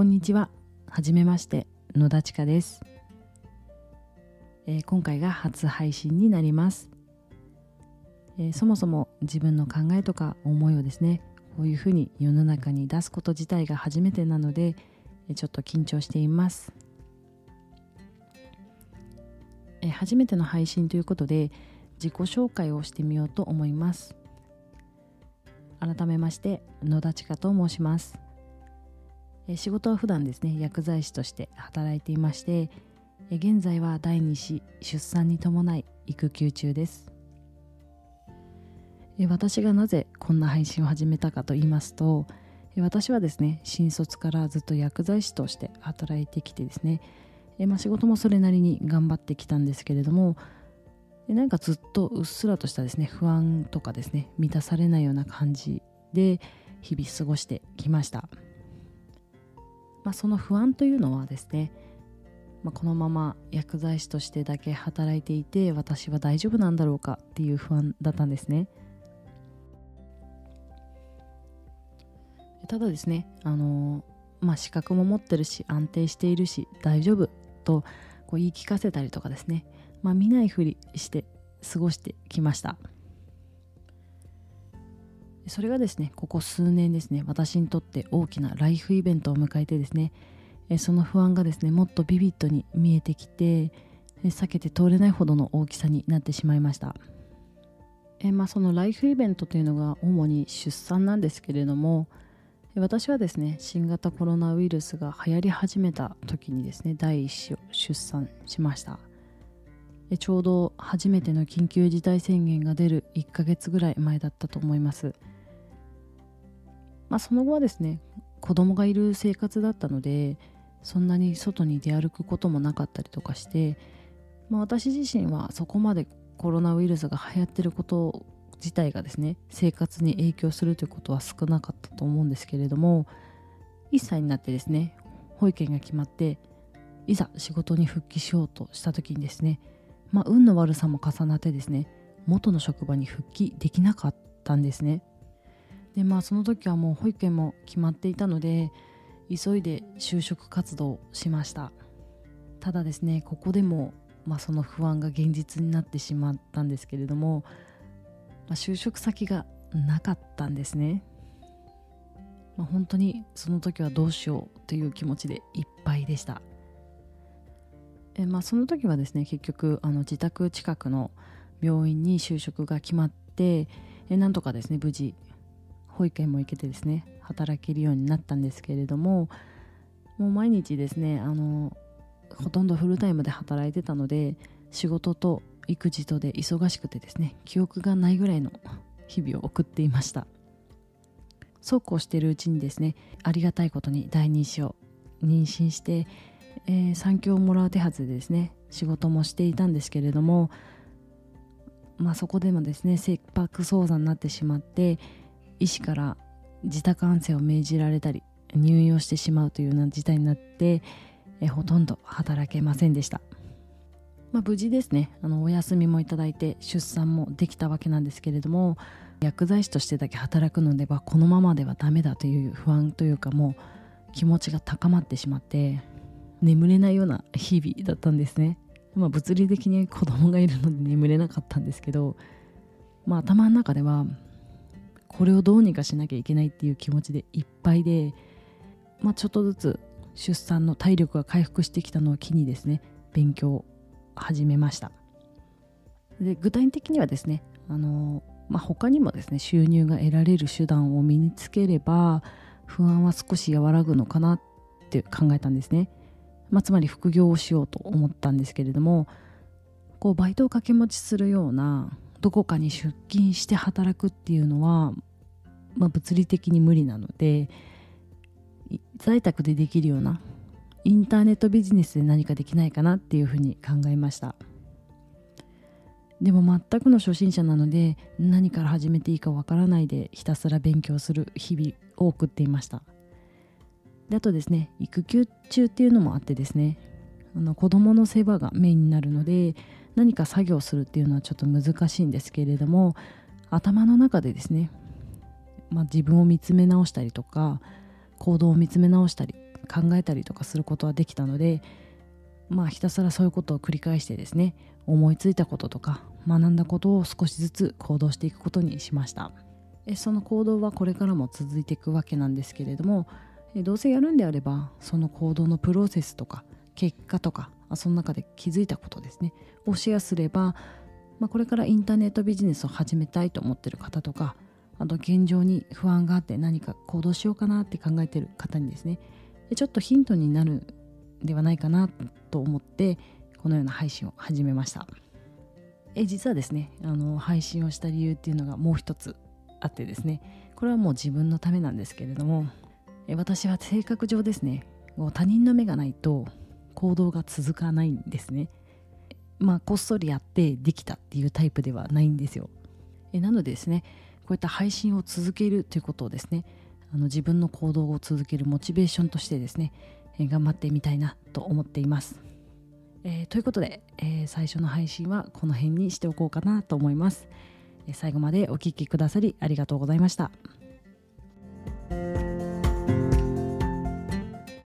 こんにちは。はじめまして、野田千佳です、えー、今回が初配信になります、えー、そもそも自分の考えとか思いをですね、こういうふうに世の中に出すこと自体が初めてなので、ちょっと緊張しています。えー、初めての配信ということで、自己紹介をしてみようと思います。改めまして野田千佳と申します仕事は普段ですね薬剤師として働いていまして現在は第2子出産に伴い育休中です。私がなぜこんな配信を始めたかと言いますと私はですね新卒からずっと薬剤師として働いてきてですね、まあ、仕事もそれなりに頑張ってきたんですけれどもなんかずっとうっすらとしたですね不安とかですね満たされないような感じで日々過ごしてきました、まあ、その不安というのはですね、まあ、このまま薬剤師としてだけ働いていて私は大丈夫なんだろうかっていう不安だったんですね。ただですねあのまあ資格も持ってるし安定しているし大丈夫とこう言い聞かせたりとかですねまあ、見ないふりして過ごしてきました。それがですねここ数年ですね私にとって大きなライフイベントを迎えてですねその不安がですねもっとビビッドに見えてきて避けて通れないほどの大きさになってしまいました。えまあ、そのライフイベントというのが主に出産なんですけれども私はですね新型コロナウイルスが流行り始めた時にですね第一子を出産しました。ちょうど初めての緊急事態宣言が出る1ヶ月ぐらい前だったと思います、まあ、その後はですね子供がいる生活だったのでそんなに外に出歩くこともなかったりとかして、まあ、私自身はそこまでコロナウイルスが流行ってること自体がですね生活に影響するということは少なかったと思うんですけれども1歳になってですね保育園が決まっていざ仕事に復帰しようとした時にですねまあ、運の悪さも重なってですね元の職場に復帰できなかったんですね。でまあその時はもう保育園も決まっていたので急いで就職活動しました。ただですねここでも、まあ、その不安が現実になってしまったんですけれども、まあ、就職先がなかったんですね、まあ、本当にその時はどうしようという気持ちでいっぱいでした。えまあ、その時はですね結局あの自宅近くの病院に就職が決まってえなんとかですね無事保育園も行けてですね働けるようになったんですけれどももう毎日ですねあのほとんどフルタイムで働いてたので仕事と育児とで忙しくてですね記憶がないぐらいの日々を送っていました。そうこうしているうちにですねありがたいことに第二子を妊娠してえー、産休をもらう手はずでですね仕事もしていたんですけれども、まあ、そこでもですね切迫早産になってしまって医師から自宅安静を命じられたり入院をしてしまうというような事態になって、え、ほとんど働けませんでした、まあ、無事ですねあのお休みもいただいて出産もできたわけなんですけれども薬剤師としてだけ働くのではこのままではダメだという不安というかもう気持ちが高まってしまって眠れないような日々だったんですね。まあ、物理的に子供がいるので眠れなかったんですけど、まあ、頭の中ではこれをどうにかしなきゃいけないっていう気持ちでいっぱいで、まあ、ちょっとずつ出産の体力が回復してきたのを機にですね勉強を始めました。で具体的にはですねあの、まあ、他にもですね収入が得られる手段を身につければ不安は少し和らぐのかなって考えたんですね。まあ、つまり副業をしようと思ったんですけれどもこうバイトを掛け持ちするようなどこかに出勤して働くっていうのは、まあ、物理的に無理なので在宅でできるようなインターネットビジネスで何かできないかなっていうふうに考えました。でも全くの初心者なので何から始めていいかわからないでひたすら勉強する日々を送っていました。であとですね育休中っていうのもあってですねあの子供の世話がメインになるので何か作業するっていうのはちょっと難しいんですけれども頭の中でですね、まあ、自分を見つめ直したりとか行動を見つめ直したり考えたりとかすることはできたのでまあひたすらそういうことを繰り返してですね思いついたこととか学んだことを少しずつ行動していくことにしました。その行動はこれからも続いていくわけなんですけれどもどうせやるんであればその行動のプロセスとか結果とかその中で気づいたことですねをシェアすれば、まあ、これからインターネットビジネスを始めたいと思ってる方とかあと現状に不安があって何か行動しようかなって考えてる方にですねちょっとヒントになるではないかなと思ってこのような配信を始めました。え実はですねあの配信をした理由っていうのがもう一つあってですねこれはもう自分のためなんですけれどもえ私は性格上ですね他人の目がないと行動が続かないんですね。まあこっそりやってできたっていうタイプではないんですよ。えなのでですねこういった配信を続けるということをですねあの自分の行動を続けるモチベーションとしてですね、え頑張ってみたいなと思っています、えー、ということで、えー、最初の配信はこの辺にしておこうかなと思います、え最後までお聴きくださりありがとうございました。